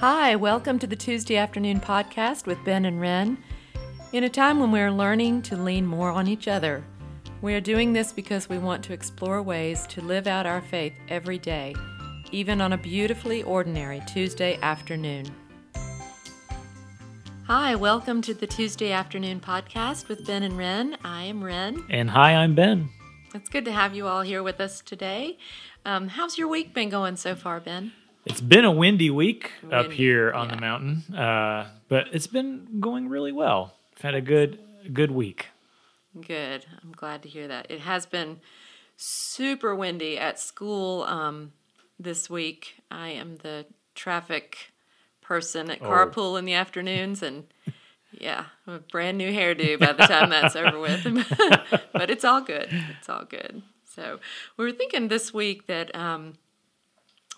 Hi, welcome to the Tuesday afternoon podcast with Ben and Ren. In a time when we're learning to lean more on each other, we are doing this because we want to explore ways to live out our faith every day, even on a beautifully ordinary Tuesday afternoon. Hi, welcome to the Tuesday afternoon podcast with Ben and Ren. I am Ren. And hi, I'm Ben. It's good to have you all here with us today. Um, how's your week been going so far, Ben? It's been a windy week up here on yeah. the mountain, uh, but it's been going really well. I've had a good good week. Good. I'm glad to hear that. It has been super windy at school um, this week. I am the traffic person at Oh. carpool in the afternoons, and yeah, I'm a brand new hairdo by the time that's over with. but it's all good. It's all good. So we were thinking this week that um,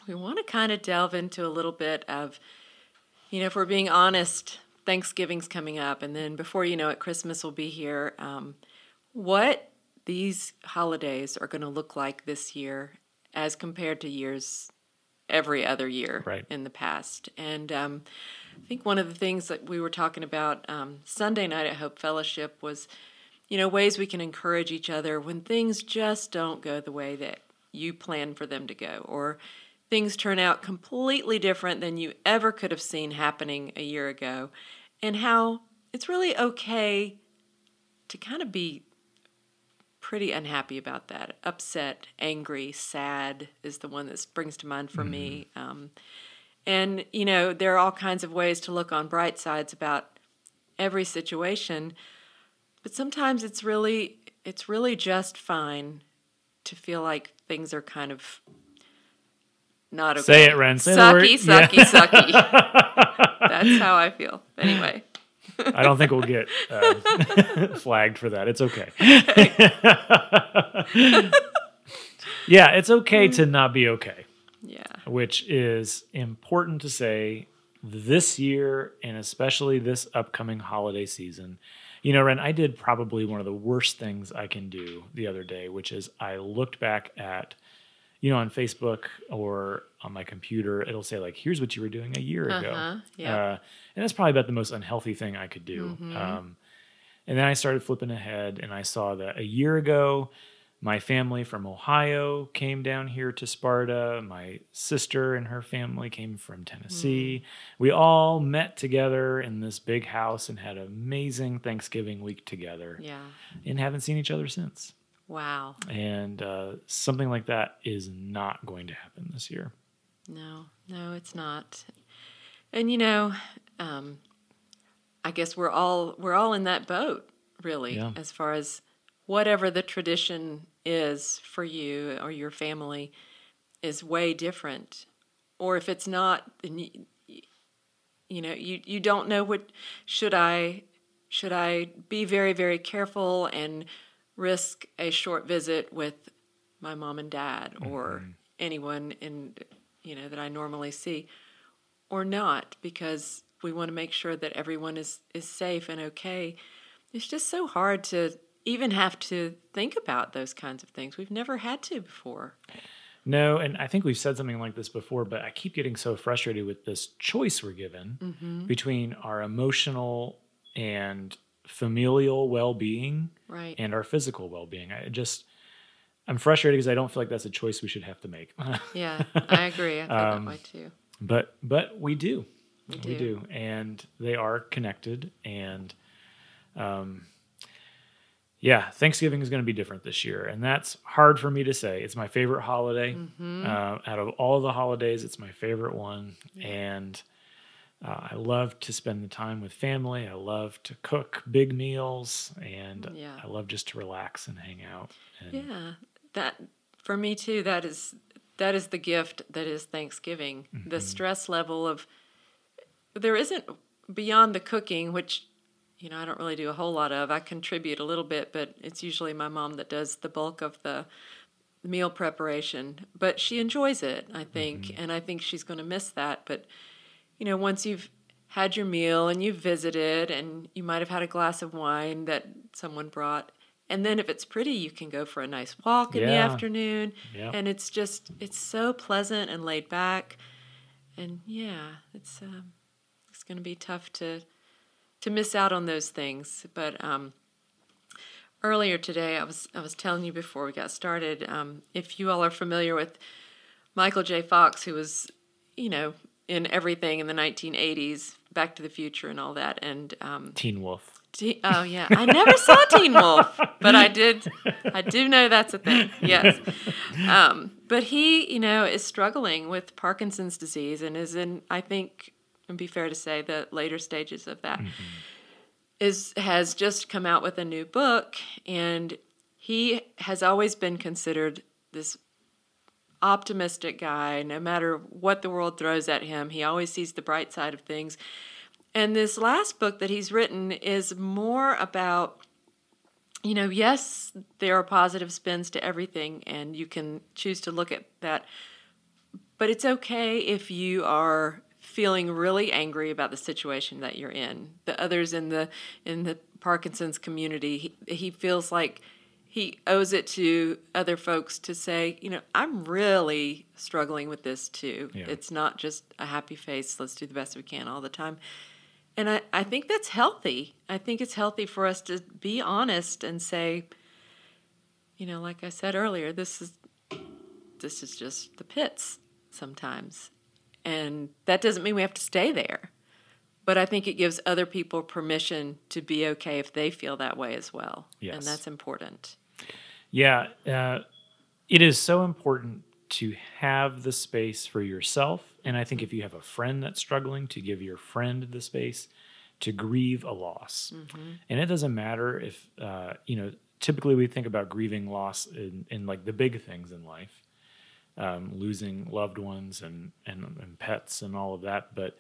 we want to kind of delve into a little bit of, you know, if we're being honest, Thanksgiving's coming up, and then before you know it, Christmas will be here. Um, what these holidays are going to look like this year as compared to years every other year Right. in the past. And um, I think one of the things that we were talking about um, Sunday night at Hope Fellowship was, you know, ways we can encourage each other when things just don't go the way that you plan for them to go, or things turn out completely different than you ever could have seen happening a year ago, and how it's really okay to kind of be pretty unhappy about that. Upset, angry, sad is the one that springs to mind for me. Um, and, you know, there are all kinds of ways to look on bright sides about every situation, but sometimes it's really it's really just fine to feel like things are kind of not okay. Say it, Ren. Say sucky, sucky, Yeah. sucky. That's how I feel. Anyway. I don't think we'll get uh, flagged for that. It's okay. yeah, it's okay to not be okay, Yeah. which is important to say this year and especially this upcoming holiday season. You know, Ren, I did probably one of the worst things I can do the other day, which is I looked back at, you know, on Facebook or on my computer, it'll say, like, here's what you were doing a year ago. Uh-huh, yeah. Uh, and that's probably about the most unhealthy thing I could do. Mm-hmm. Um, and then I started flipping ahead and I saw that a year ago, my family from Ohio came down here to Sparta. My sister and her family came from Tennessee. We all met together in this big house and had an amazing Thanksgiving week together Yeah. and haven't seen each other since. Wow. And uh, something like that is not going to happen this year. No, no, it's not. And you know, um, I guess we're all we're all in that boat, really, Yeah. as far as whatever the tradition is for you or your family is way different. Or if it's not, then you, you know, you you don't know what should I should I be very very careful and risk a short visit with my mom and dad or anyone in you know that I normally see or not because we want to make sure that everyone is is safe and okay. It's just so hard to even have to think about those kinds of things. We've never had to before. No, and I think we've said something like this before, but I keep getting so frustrated with this choice we're given Mm-hmm. between our emotional and familial well being Right. and our physical well being. I just, I'm frustrated because I don't feel like that's a choice we should have to make. yeah, I agree. I feel Um, that way too. but but we do. We We do. do. And they are connected. And um, yeah, Thanksgiving is going to be different this year. And that's hard for me to say. It's my favorite holiday. Mm-hmm. Uh, out of all the holidays, it's my favorite one. And uh, I love to spend the time with family. I love to cook big meals. And Yeah. I love just to relax and hang out. And Yeah, that for me too. That is that is the gift that is Thanksgiving. The stress level of there isn't beyond the cooking, which you know I don't really do a whole lot of. I contribute a little bit, but it's usually my mom that does the bulk of the meal preparation. But she enjoys it, I think, and I think she's going to miss that. But you know, once you've had your meal and you've visited and you might have had a glass of wine that someone brought and then if it's pretty you can go for a nice walk in the afternoon Yeah. and it's just it's so pleasant and laid back and yeah, it's um, it's going to be tough to to miss out on those things. But um, earlier today, I was I was telling you before we got started. Um, if you all are familiar with Michael J. Fox, who was you know in everything in the 1980s, Back to the Future and all that, and um, Teen Wolf. Te- oh yeah, I never saw Teen Wolf, but I did. I do know that's a thing. Yes, um, but he, you know, is struggling with Parkinson's disease and is in. I think, and be fair to say, the later stages of that. Mm-hmm. Is has just come out with a new book, and he has always been considered this optimistic guy. No matter what the world throws at him, he always sees the bright side of things. And this last book that he's written is more about, you know, yes, there are positive spins to everything, and you can choose to look at that. But it's okay if you are feeling really angry about the situation that you're in. The others in the in the Parkinson's community, he, he feels like he owes it to other folks to say, you know, I'm really struggling with this too. Yeah. It's not just a happy face, let's do the best we can all the time. And I, I think that's healthy. I think it's healthy for us to be honest and say, you know, like I said earlier, this is this is just the pits sometimes. And that doesn't mean we have to stay there. But I think it gives other people permission to be okay if they feel that way as well. Yes. And that's important. Yeah, uh, it is so important to have the space for yourself. And I think if you have a friend that's struggling, to give your friend the space to grieve a loss. And it doesn't matter if, uh, you know, typically we think about grieving loss in, in like the big things in life, um, losing loved ones and, and, and pets and all of that. But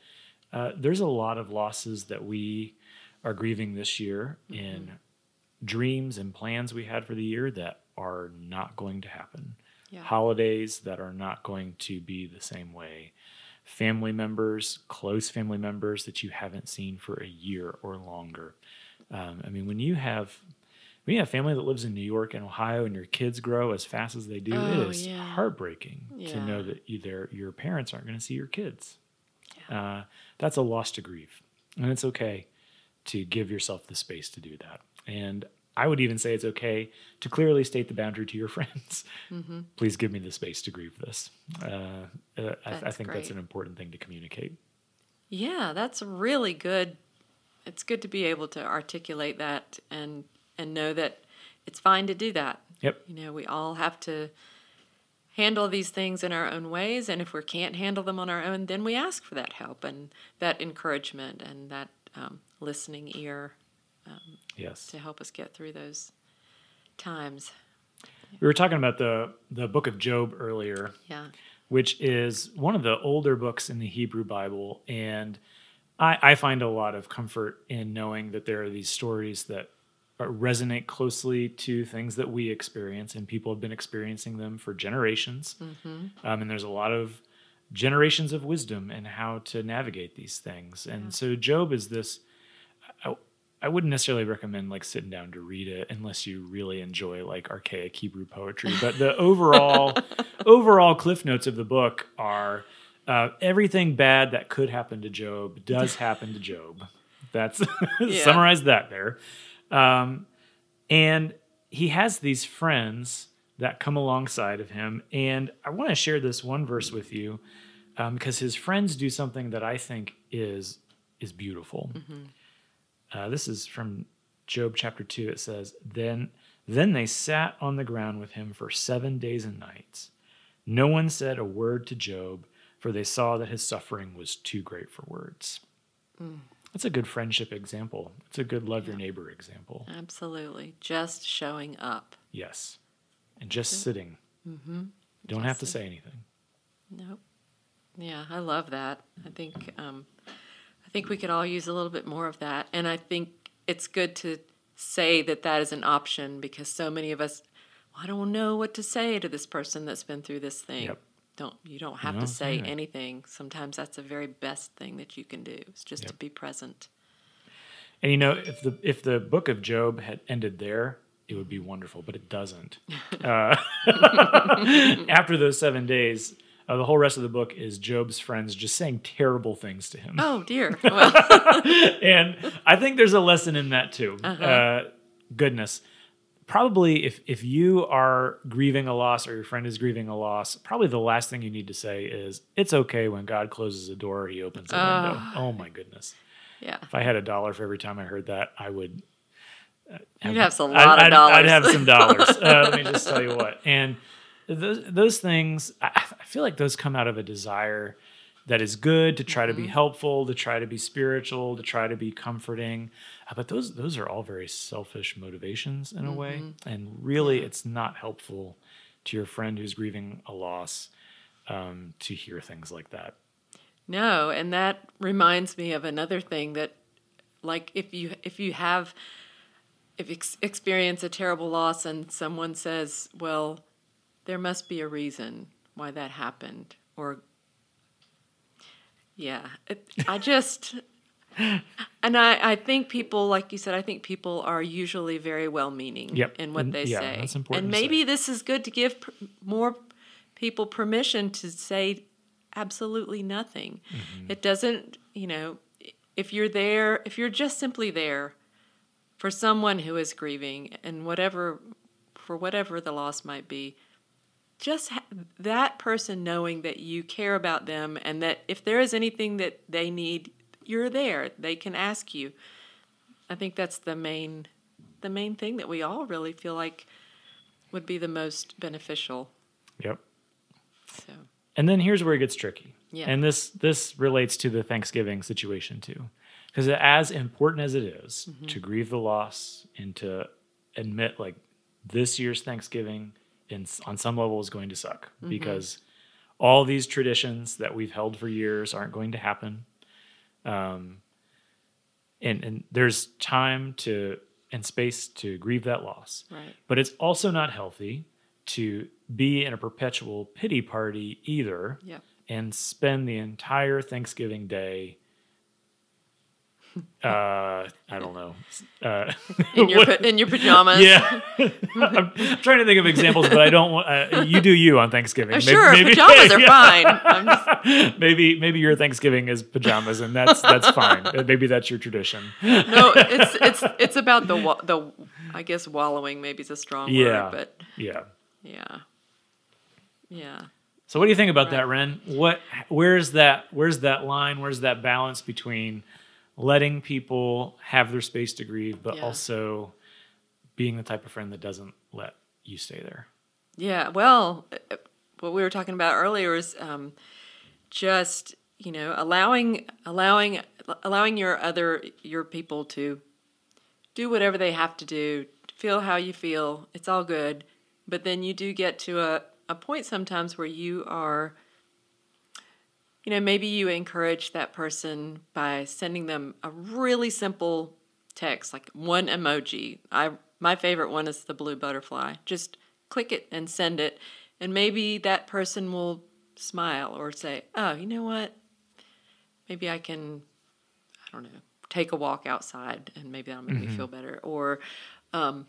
uh, there's a lot of losses that we are grieving this year in dreams and plans we had for the year that are not going to happen. Yeah. Holidays that are not going to be the same way. Family members, close family members that you haven't seen for a year or longer. Um, I mean, when you have when you have family that lives in New York and Ohio, and your kids grow as fast as they do, Oh, it is yeah. heartbreaking to know that either your parents aren't going to see your kids. Uh, that's a loss to grieve, and it's okay to give yourself the space to do that. And I would even say it's okay to clearly state the boundary to your friends. Mm-hmm. Please give me the space to grieve this. Uh, uh, I, I think that's an important thing to communicate. Yeah, that's really good. It's good to be able to articulate that and and know that it's fine to do that. Yep. You know, we all have to handle these things in our own ways and if we can't handle them on our own, then we ask for that help and that encouragement and that um, listening ear Yes. to help us get through those times. We were talking about the the book of Job earlier, Yeah. which is one of the older books in the Hebrew Bible, and I, I find a lot of comfort in knowing that there are these stories that resonate closely to things that we experience, and people have been experiencing them for generations. Um, and there's a lot of generations of wisdom in how to navigate these things. And so Job is this. I, wouldn't necessarily recommend like sitting down to read it unless you really enjoy like archaic Hebrew poetry. But the overall overall cliff notes of the book are uh, everything bad that could happen to Job does happen to Job. That's Yeah. summarize that there. Um, and he has these friends that come alongside of him. And I want to share this one verse with you um, because his friends do something that I think is is beautiful. Uh, this is from Job chapter two. It says, "Then then they sat on the ground with him for seven days and nights. No one said a word to Job, for they saw that his suffering was too great for words." That's a good friendship example. It's a good love your neighbor example. Absolutely. Just showing up. Yes, and just sitting. Mm-hmm. Don't have to say anything. Nope. Yeah, I love that. I think um, think we could all use a little bit more of that, and I think it's good to say that that is an option because so many of us, well, I don't know what to say to this person that's been through this thing. Yep. Don't you don't have to say anything. Sometimes that's the very best thing that you can do. Is just to be present. And you know, if the if the book of Job had ended there, it would be wonderful, but it doesn't. Uh, after those seven days, Uh, the whole rest of the book is Job's friends just saying terrible things to him. Oh dear. Well, and I think there's a lesson in that too. Uh-huh. Uh, goodness. Probably if if you are grieving a loss or your friend is grieving a loss, probably the last thing you need to say is it's okay when God closes a door, he opens a window. Ah. Oh my goodness. yeah. If I had a dollar for every time I heard that, I would uh, You'd have a lot I'd, of I'd- dollars. I'd have some dollars. Uh, let me just tell you what. And those, those things, I, I feel like those come out of a desire that is good to try to Mm-hmm. be helpful, to try to be spiritual, to try to be comforting. Uh, but those those are all very selfish motivations in a way, Mm-hmm. and really, it's not helpful to your friend who's grieving a loss um, to hear things like that. No, and that reminds me of another thing that like if you if you have if you ex- experience a terrible loss and someone says, "Well, there must be a reason why that happened," or yeah, it, I just and I I think people like you said, I think people are usually very well-meaning Yep, in what they yeah, say. that's important And maybe this is good to give pr- more people permission to say absolutely nothing. Mm-hmm. It doesn't, you know, if you're there, if you're just simply there for someone who is grieving and whatever, for whatever the loss might be, just ha- that person knowing that you care about them and that if there is anything that they need, you're there. They can ask you. I think that's the main, the main thing that we all really feel like would be the most beneficial. Yep. So. And then here's where it gets tricky. Yeah. And this this relates to the Thanksgiving situation too. Because as important as it is Mm-hmm. to grieve the loss and to admit like this year's Thanksgiving in, on some level is going to suck Mm-hmm. because all these traditions that we've held for years aren't going to happen. Um, and and there's time to and space to grieve that loss. Right. But it's also not healthy to be in a perpetual pity party either Yep. and spend the entire Thanksgiving day. Uh, I don't know. Uh, In your pa- in your pajamas. yeah, I'm trying to think of examples, but I don't want. Uh, you do you on Thanksgiving. Oh, sure, pajamas are fine. I'm just, maybe maybe your Thanksgiving is pajamas, and that's that's fine. Uh, Maybe that's your tradition. no, it's it's it's about the wa- the I guess wallowing maybe is a strong Yeah. word, but Yeah. yeah, yeah. So what do you think about Right. that, Ren? What where's that where's that line? Where's that balance between letting people have their space to grieve, but Yeah. also being the type of friend that doesn't let you stay there? Yeah, well, what we were talking about earlier is um, just you know allowing allowing allowing your other your people to do whatever they have to do, feel how you feel. It's all good, but then you do get to a a point sometimes where you are. You know, maybe you encourage that person by sending them a really simple text, like one emoji. I my favorite one is the blue butterfly. Just click it and send it, and maybe that person will smile or say, "Oh, you know what? Maybe I can, I don't know, take a walk outside, and maybe that'll make me feel better." Or, um,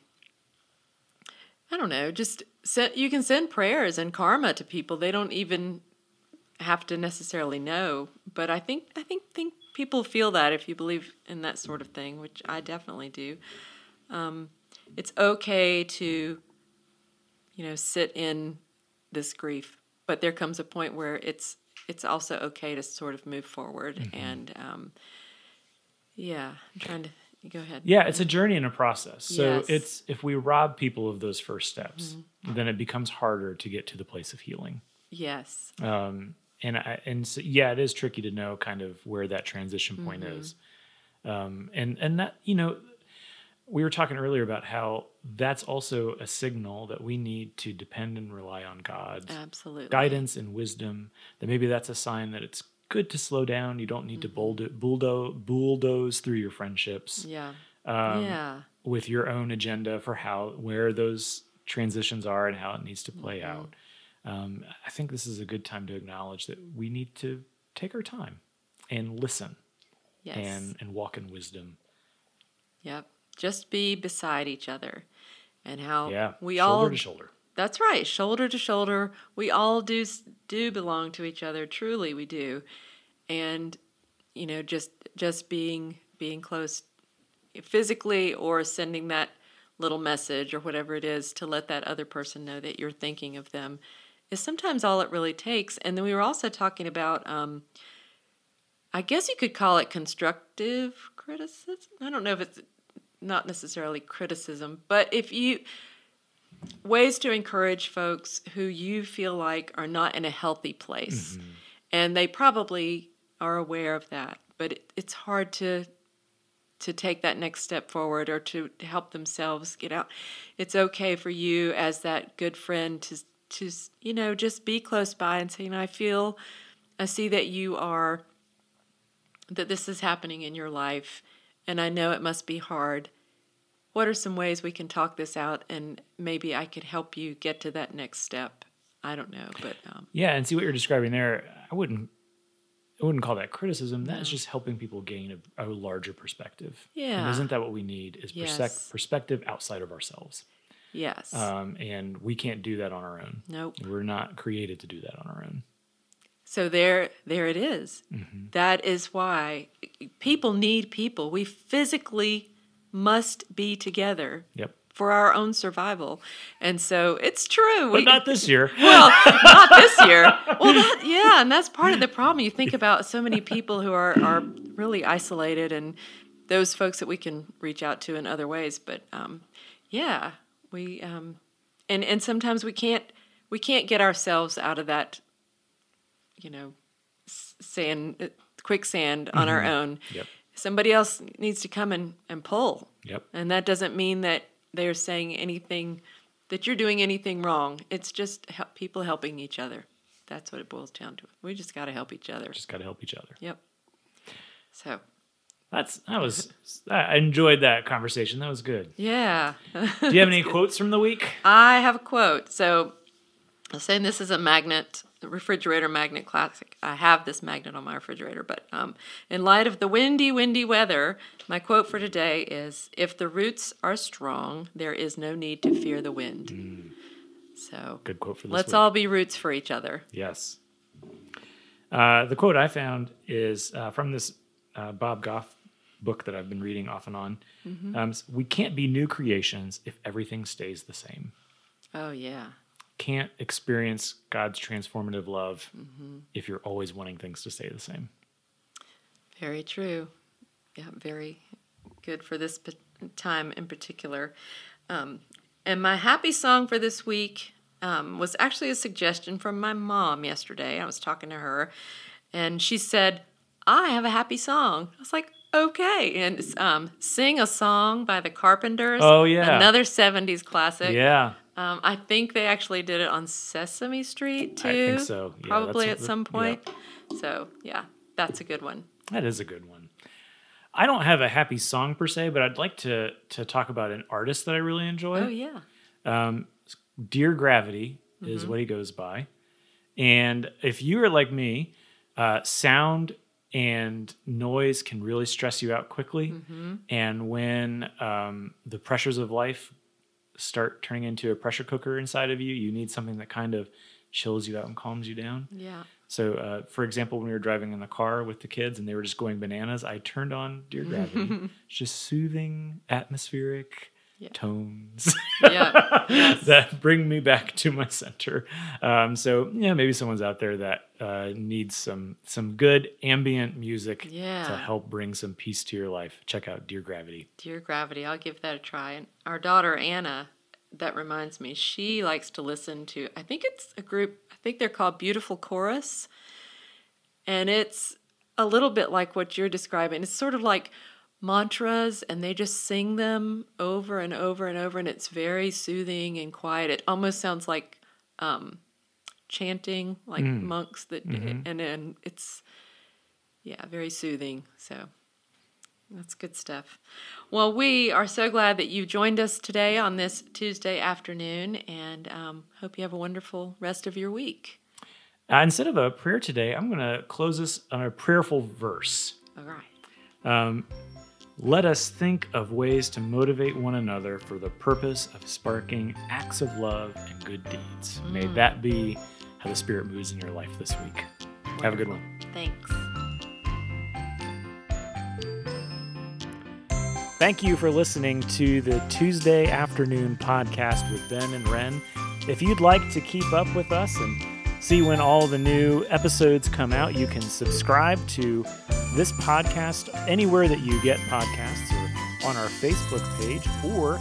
I don't know, just send, you can send prayers and karma to people. They don't even have to necessarily know, but I think I think think people feel that if you believe in that sort of thing, which I definitely do. Um, it's okay to, you know, sit in this grief, but there comes a point where it's it's also okay to sort of move forward and um, yeah, I'm trying to go ahead. Yeah, it's a journey and a process. So Yes. Mm-hmm. it's if we rob people of those first steps, then it becomes harder to get to the place of healing. Yes. um, and I, and so, yeah, it is tricky to know kind of where that transition point Mm-hmm. is, um, and and that you know, we were talking earlier about how that's also a signal that we need to depend and rely on God's Absolutely. guidance and wisdom. That maybe that's a sign that it's good to slow down. You don't need to bulldo- bulldoze bulldoze through your friendships Yeah. um, yeah. with your own agenda for how where those transitions are and how it needs to play Mm-hmm. out. Um, I think this is a good time to acknowledge that we need to take our time and listen Yes. and and walk in wisdom. Yep. Just be beside each other. And how Yeah, we shoulder all Shoulder to shoulder. That's right, shoulder to shoulder. We all do do belong to each other. Truly, we do, and you know, just just being being close physically or sending that little message or whatever it is to let that other person know that you're thinking of them is sometimes all it really takes. And then we were also talking about, um, I guess you could call it constructive criticism. I don't know if it's not necessarily criticism, but if you ways to encourage folks who you feel like are not in a healthy place, mm-hmm. and they probably are aware of that, but it, it's hard to to take that next step forward or to, to help themselves get out. It's okay for you as that good friend to to you know just be close by and say, you know, I feel, I see that you are, that this is happening in your life, and I know it must be hard. What are some ways we can talk this out, and maybe I could help you get to that next step? I don't know, but um, yeah, and see what you're describing there. I wouldn't I wouldn't call that criticism. That's just helping people gain a, a larger perspective. Yeah. And isn't that what we need? Is yes. perspective outside of ourselves. Yes. Um, and we can't do that on our own. Nope. We're not created to do that on our own. So there, there it is. Mm-hmm. That is why people need people. We physically must be together. Yep for our own survival. And so it's true. But we, not this year. well, not this year. Well, that, yeah, and that's part of the problem. You think about so many people who are, are really isolated and those folks that we can reach out to in other ways. But um, yeah, we um, and and sometimes we can't we can't get ourselves out of that, you know, sand uh, quicksand on mm-hmm. our own. Yep. Somebody else needs to come and, and pull. Yep. And that doesn't mean that they're saying anything that you're doing anything wrong. It's just help, people helping each other. That's what it boils down to. We just got to help each other. Just got to help each other. Yep. So that's that was I enjoyed that conversation. That was good. Yeah. Do you have any quotes from the week? I have a quote. So I'm saying this is a magnet refrigerator magnet classic. I have this magnet on my refrigerator, but um, in light of the windy, windy weather, my quote for today is If the roots are strong, there is no need to fear the wind. Mm. So, good quote for this. Let's week. all be roots for each other. Yes. Uh, the quote I found is uh, from this uh, Bob Goff book that I've been reading off and on. Mm-hmm. Um, we can't be new creations if everything stays the same. Oh, yeah can't experience God's transformative love mm-hmm. if you're always wanting things to stay the same. Very true. Yeah, very good for this time in particular. Um, and my happy song for this week um, was actually a suggestion from my mom yesterday. I was talking to her, and she said, I have a happy song. I was like, okay. And um, sing a song by the Carpenters. Oh, yeah. Another 70s classic. Yeah. Um, I think they actually did it on Sesame Street too. I think so. Yeah, probably at some point. Yeah. So yeah, that's a good one. That is a good one. I don't have a happy song per se, but I'd like to to talk about an artist that I really enjoy. Oh yeah. Um, Dear Gravity mm-hmm. is what he goes by, and if you are like me, uh, sound and noise can really stress you out quickly. Mm-hmm. And when um, the pressures of life start turning into a pressure cooker inside of you. You need something that kind of chills you out and calms you down. Yeah. So, uh, for example, when we were driving in the car with the kids and they were just going bananas, I turned on Dear Gravity. It's just soothing, atmospheric yeah. tones yeah. yes. that bring me back to my center. Um, so, yeah, maybe someone's out there that uh, needs some some good ambient music yeah. to help bring some peace to your life. Check out Dear Gravity. Dear Gravity, I'll give that a try. And our daughter Anna that reminds me, she likes to listen to, I think it's a group, I think they're called Beautiful Chorus. And it's a little bit like what you're describing. It's sort of like mantras and they just sing them over and over and over. And it's very soothing and quiet. It almost sounds like um, chanting, like mm. monks that, mm-hmm. and, and it's, yeah, very soothing. So that's good stuff. Well, we are so glad that you joined us today on this Tuesday afternoon and um, hope you have a wonderful rest of your week. Uh, instead of a prayer today, I'm going to close this on a prayerful verse. All right. Um, let us think of ways to motivate one another for the purpose of sparking acts of love and good deeds. May Mm. that be how the Spirit moves in your life this week. Have a good one. Thanks. Thank you for listening to the Tuesday afternoon podcast with Ben and Ren. If you'd like to keep up with us and see when all the new episodes come out, you can subscribe to this podcast anywhere that you get podcasts or on our Facebook page or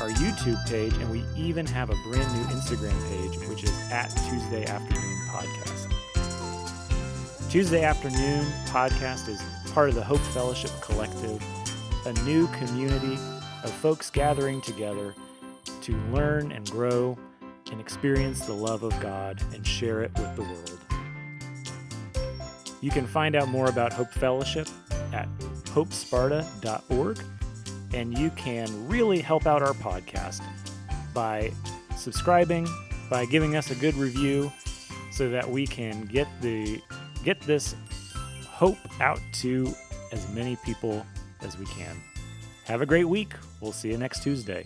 our YouTube page. And we even have a brand new Instagram page, which is at Tuesday Afternoon Podcast. Tuesday Afternoon Podcast is part of the Hope Fellowship Collective a new community of folks gathering together to learn and grow and experience the love of God and share it with the world. You can find out more about Hope Fellowship at hopesparta.org, and you can really help out our podcast by subscribing, by giving us a good review, so that we can get the get this hope out to as many people as we can. Have a great week. We'll see you next Tuesday.